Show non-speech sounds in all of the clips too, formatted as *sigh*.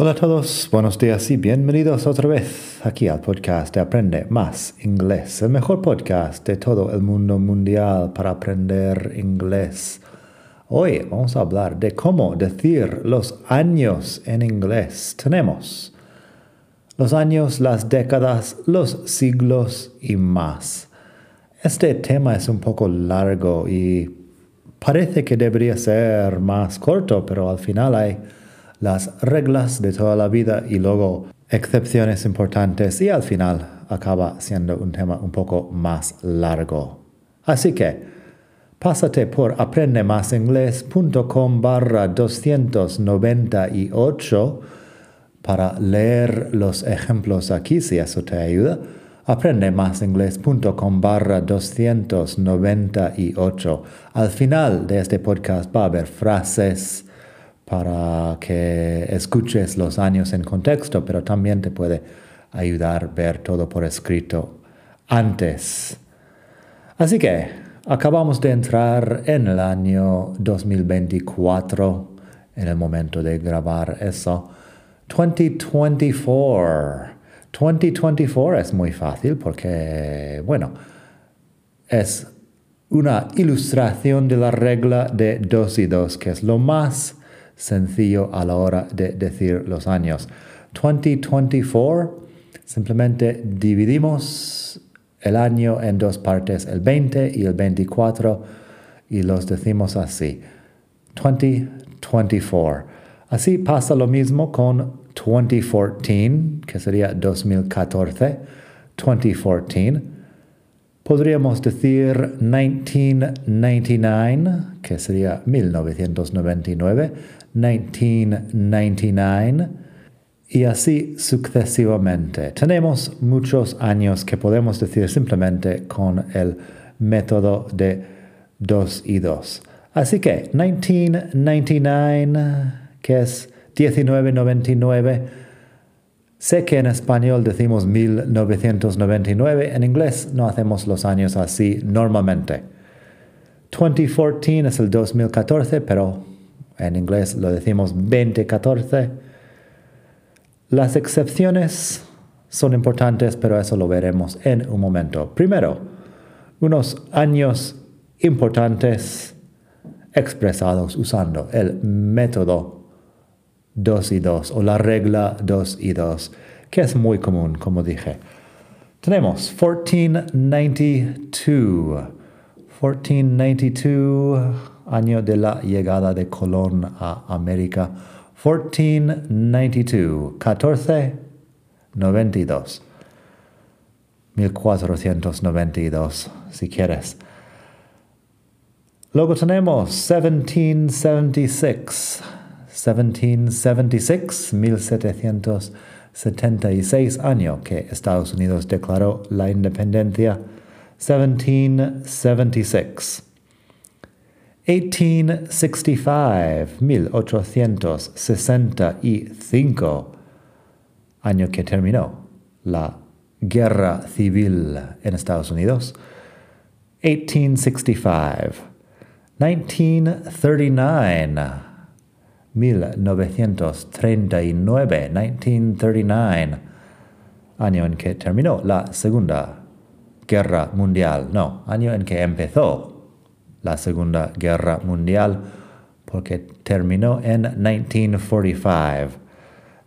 Hola a todos, buenos días y bienvenidos otra vez aquí al podcast de Aprende Más Inglés, el mejor podcast de todo el mundo mundial para aprender inglés. Hoy vamos a hablar de cómo decir los años en inglés. Tenemos los años, las décadas, los siglos y más. Este tema es un poco largo y parece que debería ser más corto, pero al final hay las reglas de toda la vida y luego excepciones importantes y al final acaba siendo un tema un poco más largo. Así que, pásate por aprendemasingles.com barra 298 para leer los ejemplos aquí si eso te ayuda. aprendemasingles.com barra 298. Al final de este podcast va a haber frases, para que escuches los años en contexto, pero también te puede ayudar ver todo por escrito antes. Así que acabamos de entrar en el año 2024, en el momento de grabar eso. 2024. 2024 es muy fácil porque, bueno, es una ilustración de la regla de 2 y 2, que es lo más sencillo a la hora de decir los años. 2024, simplemente dividimos el año en dos partes, el 20 y el 24, y los decimos así. 2024. Así pasa lo mismo con 2014, que sería 2014. 2014. Podríamos decir 1999, que sería 1999. 1999 y así sucesivamente. Tenemos muchos años que podemos decir simplemente con el método de 2 y 2. Así que 1999, que es 1999, sé que en español decimos 1999, en inglés no hacemos los años así normalmente. 2014 es el 2014, pero en inglés lo decimos 2014. Las excepciones son importantes, pero eso lo veremos en un momento. Primero, unos años importantes expresados usando el método 2 y 2 o la regla 2 y 2, que es muy común, como dije. Tenemos 1492. 1492 año de la llegada de Colón a América, 1492, 1492, 1492, si quieres. Luego tenemos 1776, 1776, 1776 año que Estados Unidos declaró la independencia, 1776. 1865, 1865, año que terminó la guerra civil en Estados Unidos. 1865, 1939, 1939, 1939, año en que terminó la Segunda Guerra Mundial, no, año en que empezó la Segunda Guerra Mundial porque terminó en 1945.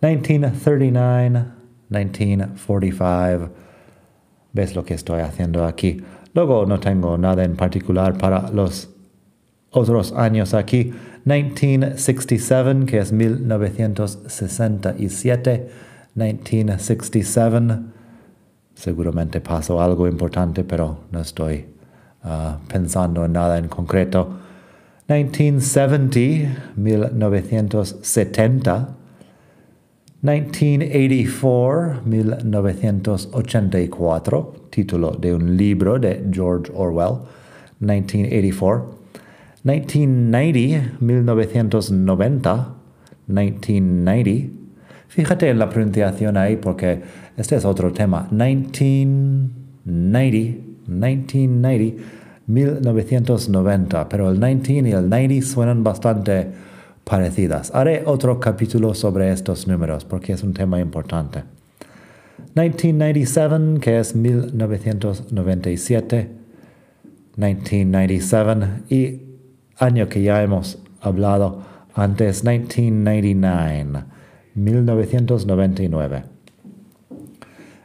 1939, 1945. ¿Ves lo que estoy haciendo aquí? Luego no tengo nada en particular para los otros años aquí. 1967, que es 1967. 1967. Seguramente pasó algo importante, pero no estoy uh, pensando en nada en concreto. 1970, 1970. 1984, 1984, título de un libro de George Orwell, 1984. 1990, 1990, 1990. Fíjate en la pronunciación ahí porque este es otro tema. 1990, 1990, 1990, pero el 19 y el 90 suenan bastante parecidas. Haré otro capítulo sobre estos números porque es un tema importante. 1997, que es 1997. 1997 y año que ya hemos hablado antes, 1999. 1999.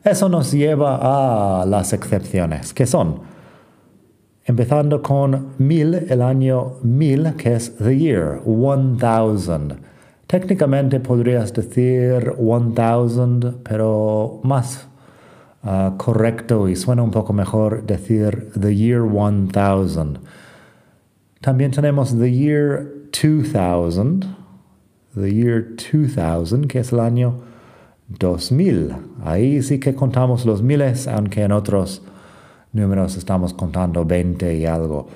Eso nos lleva a las excepciones, que son, empezando con mil, el año mil, que es the year, 1000. Técnicamente podrías decir 1000, pero más uh, correcto y suena un poco mejor decir the year 1000. También tenemos the year 2000, the year 2000, que es el año 2000. Ahí sí que contamos los miles, aunque en otros números estamos contando 20 y algo.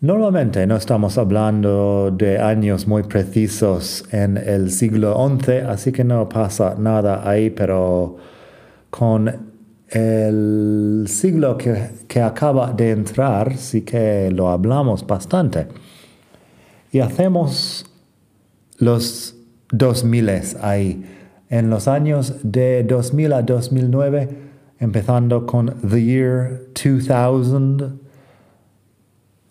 Normalmente no estamos hablando de años muy precisos en el siglo XI, así que no pasa nada ahí, pero con el siglo que, que acaba de entrar sí que lo hablamos bastante. Y hacemos los 2000 ahí. En los años de 2000 a 2009, empezando con the year 2000,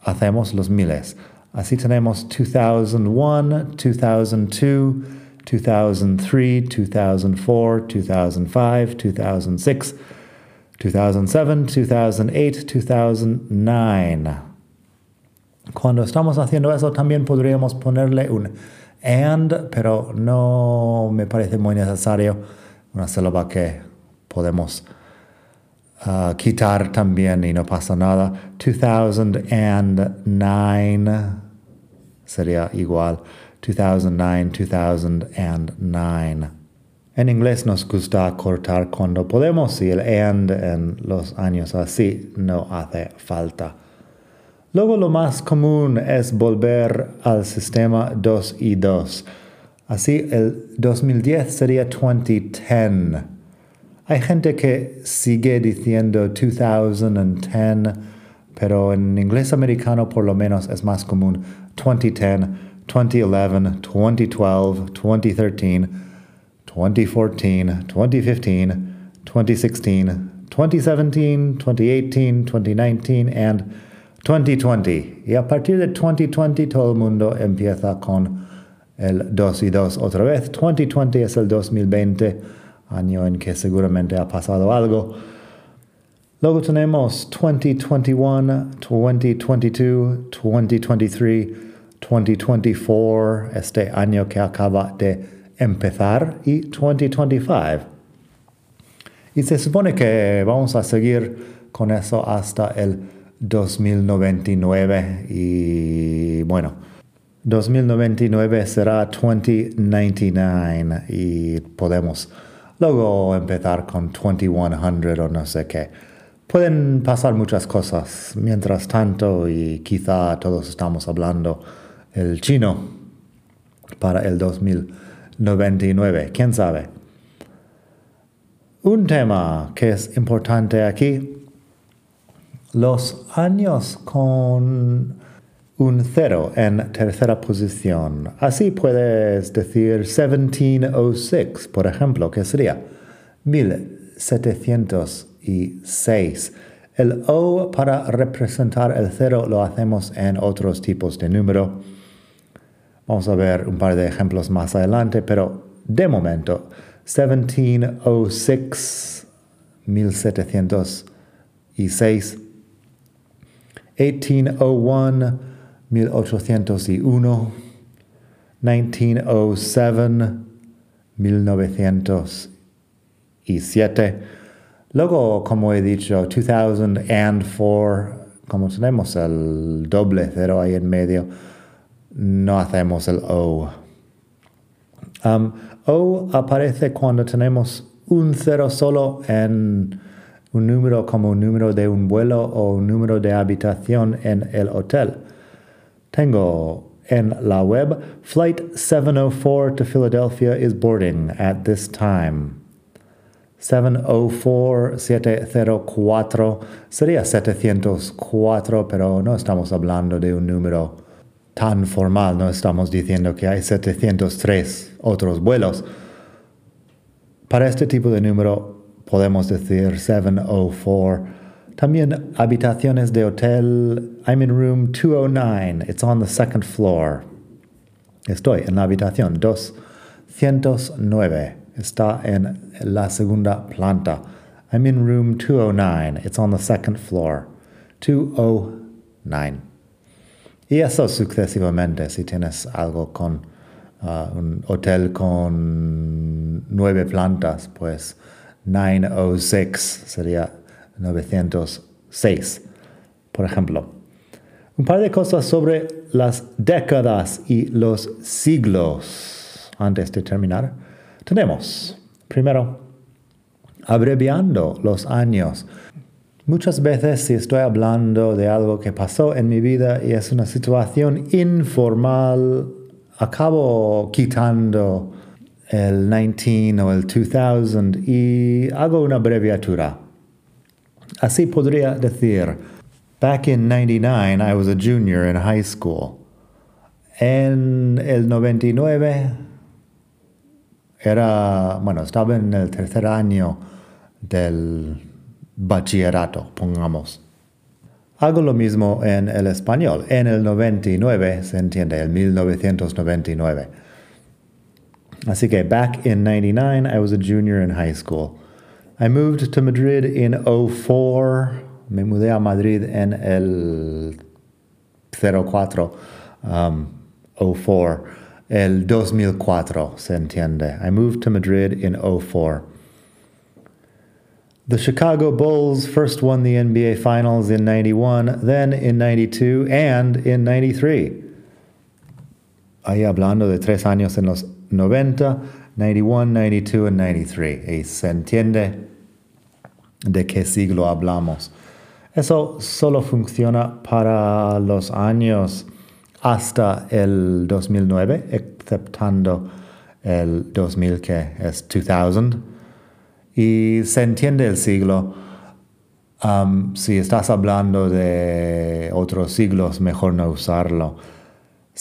hacemos los miles. Así tenemos 2001, 2002, 2003, 2004, 2005, 2006, 2007, 2008, 2009. Cuando estamos haciendo eso también podríamos ponerle un and, pero no me parece muy necesario. Una sílaba que podemos uh, quitar también y no pasa nada. 2009 sería igual. 2009, 2009. En inglés nos gusta cortar cuando podemos y el and en los años así no hace falta. Luego lo más común es volver al sistema 2 y 2. Así el 2010 sería 2010. Hay gente que sigue diciendo 2010, pero en inglés americano por lo menos es más común 2010, 2011, 2012, 2013, 2014, 2015, 2016, 2017, 2018, 2019 and 2020. Y a partir de 2020 todo el mundo empieza con el 2 y 2 otra vez. 2020 es el 2020, año en que seguramente ha pasado algo. Luego tenemos 2021, 2022, 2023, 2024, este año que acaba de empezar, y 2025. Y se supone que vamos a seguir con eso hasta el 2099 y bueno, 2099 será 2099 y podemos luego empezar con 2100 o no sé qué. Pueden pasar muchas cosas mientras tanto y quizá todos estamos hablando el chino para el 2099, quién sabe. Un tema que es importante aquí los años con un cero en tercera posición. Así puedes decir 1706, por ejemplo, que sería 1706. El O para representar el cero lo hacemos en otros tipos de número. Vamos a ver un par de ejemplos más adelante, pero de momento, 1706, 1706 1801, 1801, 1907, 1907. Luego, como he dicho, 2004, como tenemos el doble cero ahí en medio, no hacemos el O. Um, o aparece cuando tenemos un cero solo en un número como un número de un vuelo o un número de habitación en el hotel. Tengo en la web, Flight 704 to Philadelphia is boarding at this time. 704, 704, sería 704, pero no estamos hablando de un número tan formal, no estamos diciendo que hay 703 otros vuelos. Para este tipo de número podemos decir 704. También habitaciones de hotel. I'm in room 209. It's on the second floor. Estoy en la habitación 209. Está en la segunda planta. I'm in room 209. It's on the second floor. 209. Y eso sucesivamente, si tienes algo con uh, un hotel con nueve plantas, pues 906 sería 906, por ejemplo. Un par de cosas sobre las décadas y los siglos antes de terminar. Tenemos, primero, abreviando los años. Muchas veces si estoy hablando de algo que pasó en mi vida y es una situación informal, acabo quitando el 19 o el 2000 y hago una abreviatura. Así podría decir, back in 99 I was a junior in high school. En el 99 era, bueno, estaba en el tercer año del bachillerato, pongamos. Hago lo mismo en el español. En el 99 se entiende, el 1999. Así que back in 99, I was a junior in high school. I moved to Madrid in 04. Me mudé a Madrid en el 04, um, 04. El 2004, se entiende. I moved to Madrid in 04. The Chicago Bulls first won the NBA Finals in 91, then in 92, and in 93. Ahí hablando de tres años en los 90, 91, 92 and 93. Y se entiende de qué siglo hablamos. Eso solo funciona para los años hasta el 2009, exceptando el 2000 que es 2000 y se entiende el siglo. Um, si estás hablando de otros siglos, mejor no usarlo.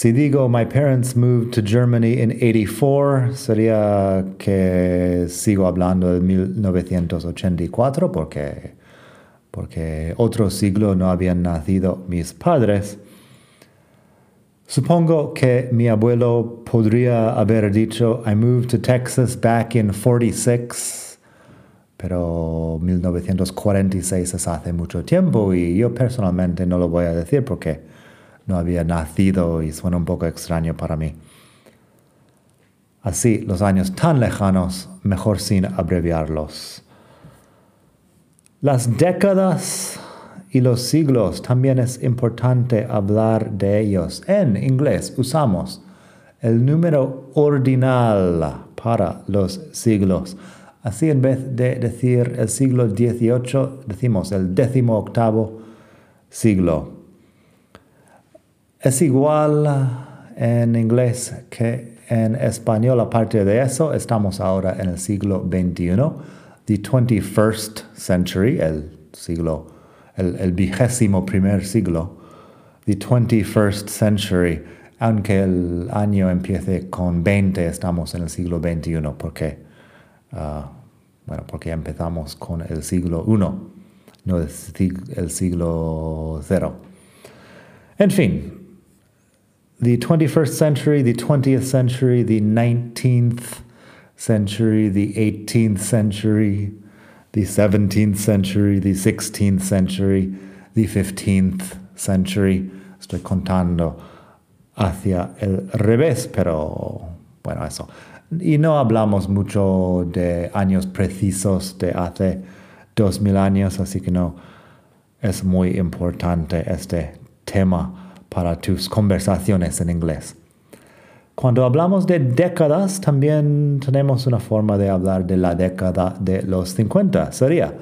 Si digo, my parents moved to Germany in 84, sería que sigo hablando de 1984 porque, porque otro siglo no habían nacido mis padres. Supongo que mi abuelo podría haber dicho, I moved to Texas back in 46 pero 1946 es hace mucho tiempo y yo personalmente no lo voy a decir porque no había nacido y suena un poco extraño para mí. Así, los años tan lejanos, mejor sin abreviarlos. Las décadas y los siglos también es importante hablar de ellos. En inglés usamos el número ordinal para los siglos. Así en vez de decir el siglo XVIII, decimos el décimo octavo siglo. Es igual en inglés que en español. Aparte de eso, estamos ahora en el siglo XXI, the 21st century, el siglo, el, vigésimo primer siglo, the 21st century. Aunque el año empiece con 20, estamos en el siglo XXI, porque Ah, bueno, porque empezamos con el siglo I, no el, siglo cero. En fin, the 21st century, the 20th century, the 19th century, the 18th century, the 17th century, the 16th century, the 15th century. Estoy contando hacia el revés, pero bueno, eso. Y no hablamos mucho de años precisos de hace dos mil años, así que no es muy importante este tema para tus conversaciones en inglés. Cuando hablamos de décadas, también tenemos una forma de hablar de la década de los 50. Sería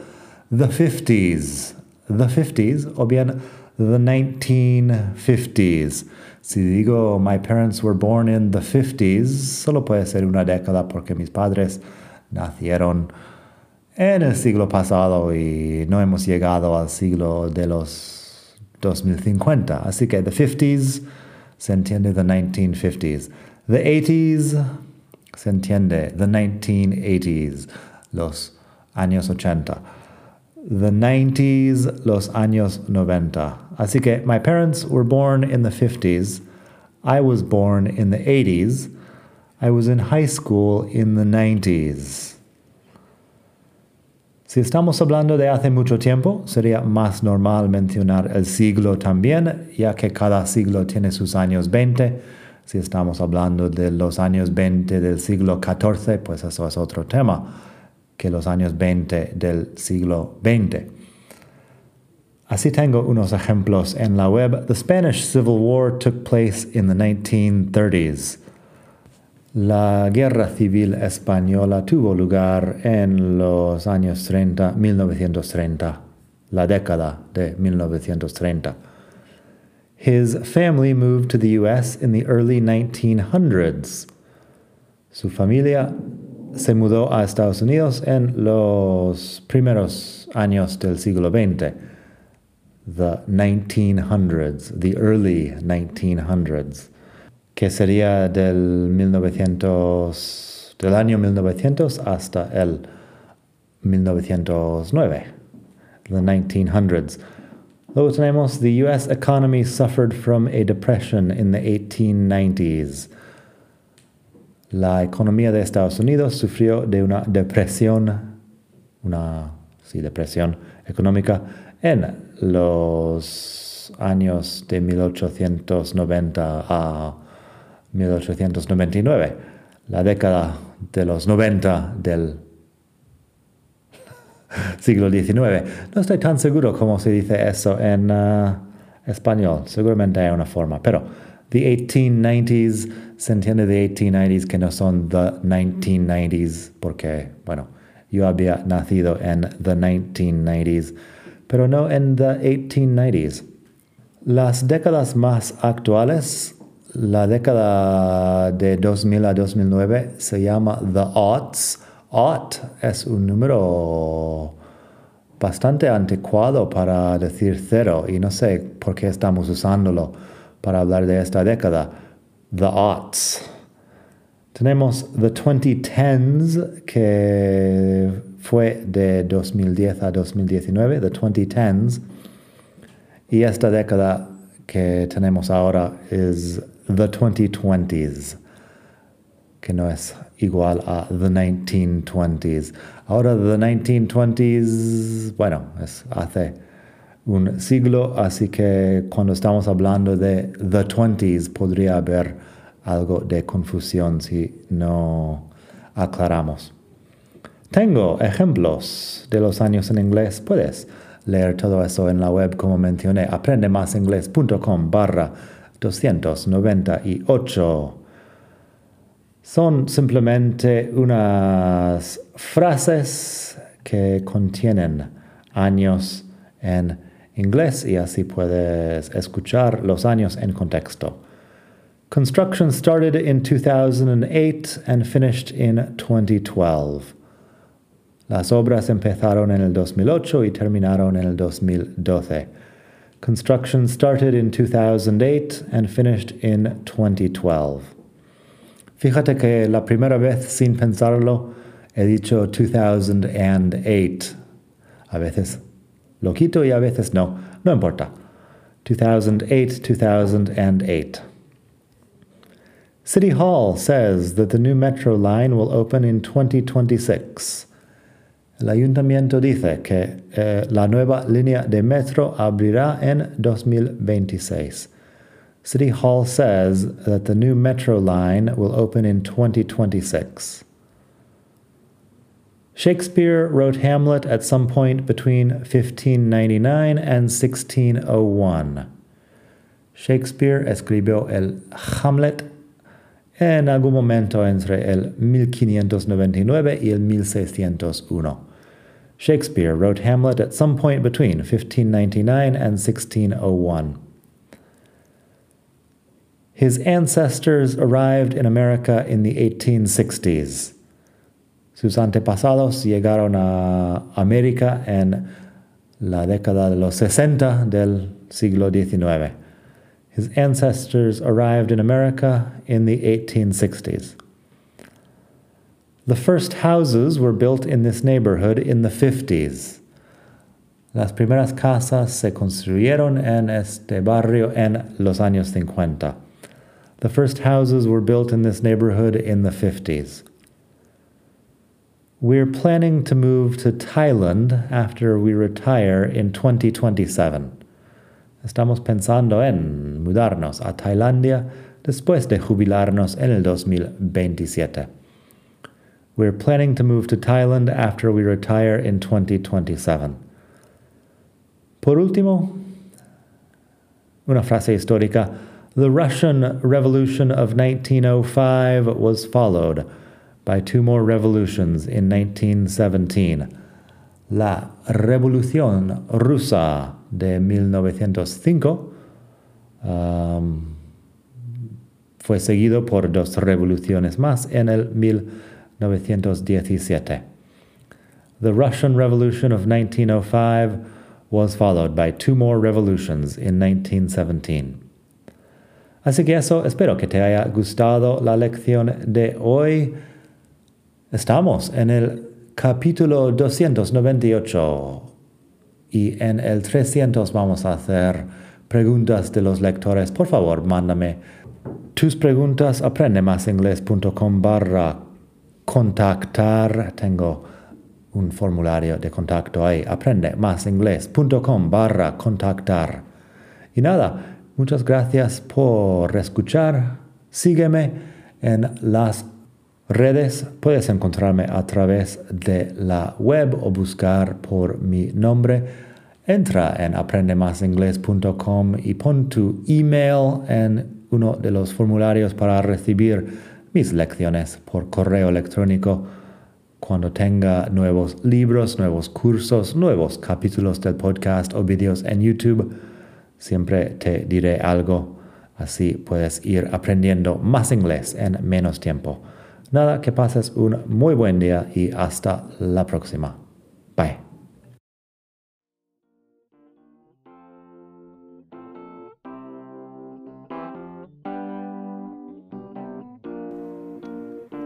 the 50s, the 50s, o bien the 1950s. Si digo my parents were born in the 50s, solo puede ser una década porque mis padres nacieron en el siglo pasado y no hemos llegado al siglo de los 2050. Así que the 50s, se entiende the 1950s. The 80s se entiende the 1980s, los años 80. The 90s, los años 90. Así que my parents were born in the 50s. I was born in the 80s. I was in high school in the 90s. Si estamos hablando de hace mucho tiempo, sería más normal mencionar el siglo también, ya que cada siglo tiene sus años 20. Si estamos hablando de los años 20 del siglo XIV, pues eso es otro tema que los años 20 del siglo XX. Así tengo unos ejemplos en la web. The Spanish Civil War took place in the 1930s. La Guerra Civil Española tuvo lugar en los años 30, 1930, la década de 1930. His family moved to the US in the early 1900s. Su familia se mudó a Estados Unidos en los primeros años del siglo XX, the 1900s, the early 1900s que sería del 1900, del año 1900 hasta el 1909, the 1900s. Luego tenemos the US economy suffered from a depression in the 1890s. La economía de Estados Unidos sufrió de una depresión, una sí, depresión económica en los años de 1890 a 1899, la década de los 90 del *laughs* siglo XIX. No estoy tan seguro cómo se dice eso en uh, español, seguramente hay una forma, pero the 1890s se entiende de 1890s que no son the 1990s porque, bueno, yo había nacido en the 1990s, pero no en the 1890s. Las décadas más actuales la década de 2000 a 2009 se llama The Aughts. Aught es un número bastante anticuado para decir cero y no sé por qué estamos usándolo para hablar de esta década. The Aughts. Tenemos The 2010s que fue de 2010 a 2019, The 2010s. Y esta década que tenemos ahora es the 2020s, que no es igual a the 1920s. Ahora the 1920s, bueno, es hace un siglo, así que cuando estamos hablando de the 20s podría haber algo de confusión si no aclaramos. Tengo ejemplos de los años en inglés. Puedes leer todo eso en la web como mencioné, aprendemasingles.com barra 298. Son simplemente unas frases que contienen años en inglés y así puedes escuchar los años en contexto. Construction started in 2008 and finished in 2012. Las obras empezaron en el 2008 y terminaron en el 2012. Construction started in 2008 and finished in 2012. Fíjate que la primera vez sin pensarlo he dicho 2008. A veces lo quito y a veces no. No importa. 2008, 2008. City Hall says that the new metro line will open in 2026. El ayuntamiento dice que eh, la nueva línea de metro abrirá en 2026. City Hall says that the new metro line will open in 2026. Shakespeare wrote Hamlet at some point between 1599 and 1601. Shakespeare escribió el Hamlet en algún momento entre el 1599 y el 1601. Shakespeare wrote Hamlet at some point between 1599 and 1601. His ancestors arrived in America in the 1860s. Sus antepasados llegaron a América en la década de los 60 del siglo XIX. His ancestors arrived in America in the 1860s. The first houses were built in this neighborhood in the 50s. Las primeras casas se construyeron en este barrio en los años 50. The first houses were built in this neighborhood in the 50s. We're planning to move to Thailand after we retire in 2027. Estamos pensando en mudarnos a Tailandia después de jubilarnos en el 2027. We're planning to move to Thailand after we retire in 2027. Por último, una frase histórica. The Russian Revolution of 1905 was followed by two more revolutions in 1917. La Revolución Rusa de 1905 um, fue seguido por dos revoluciones más en el 1917. The Russian Revolution of 1905 was followed by two more revolutions in 1917. Así que eso, espero que te haya gustado la lección de hoy. Estamos en el capítulo 298 y en el 300 vamos a hacer preguntas de los lectores. Por favor, mándame tus preguntas a aprendemasingles.com barra contactar. Tengo un formulario de contacto ahí. aprendemasingles.com barra contactar. Y nada, muchas gracias por escuchar. Sígueme en las redes. Puedes encontrarme a través de la web o buscar por mi nombre. Entra en aprendemasingles.com y pon tu email en uno de los formularios para recibir mis lecciones por correo electrónico cuando tenga nuevos libros, nuevos cursos, nuevos capítulos del podcast o vídeos en YouTube. Siempre te diré algo, así puedes ir aprendiendo más inglés en menos tiempo. Nada, que pases un muy buen día y hasta la próxima. Bye.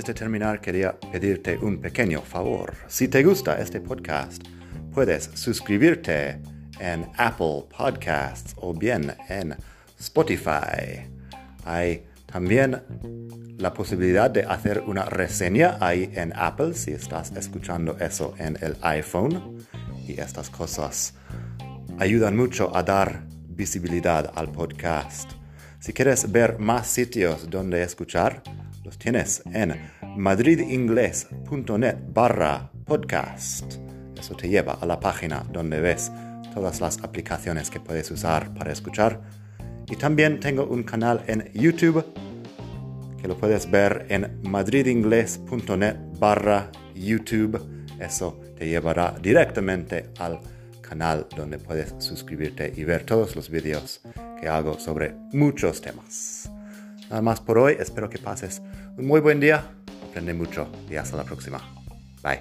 Antes de terminar, quería pedirte un pequeño favor. Si te gusta este podcast, puedes suscribirte en Apple Podcasts o bien en Spotify. Hay también la posibilidad de hacer una reseña ahí en Apple si estás escuchando eso en el iPhone. Y estas cosas ayudan mucho a dar visibilidad al podcast. Si quieres ver más sitios donde escuchar, los tienes en madridingles.net barra podcast. Eso te lleva a la página donde ves todas las aplicaciones que puedes usar para escuchar. Y también tengo un canal en YouTube que lo puedes ver en madridingles.net barra YouTube. Eso te llevará directamente al canal donde puedes suscribirte y ver todos los vídeos que hago sobre muchos temas. Nada más por hoy, espero que pases un muy buen día, aprende mucho y hasta la próxima. Bye.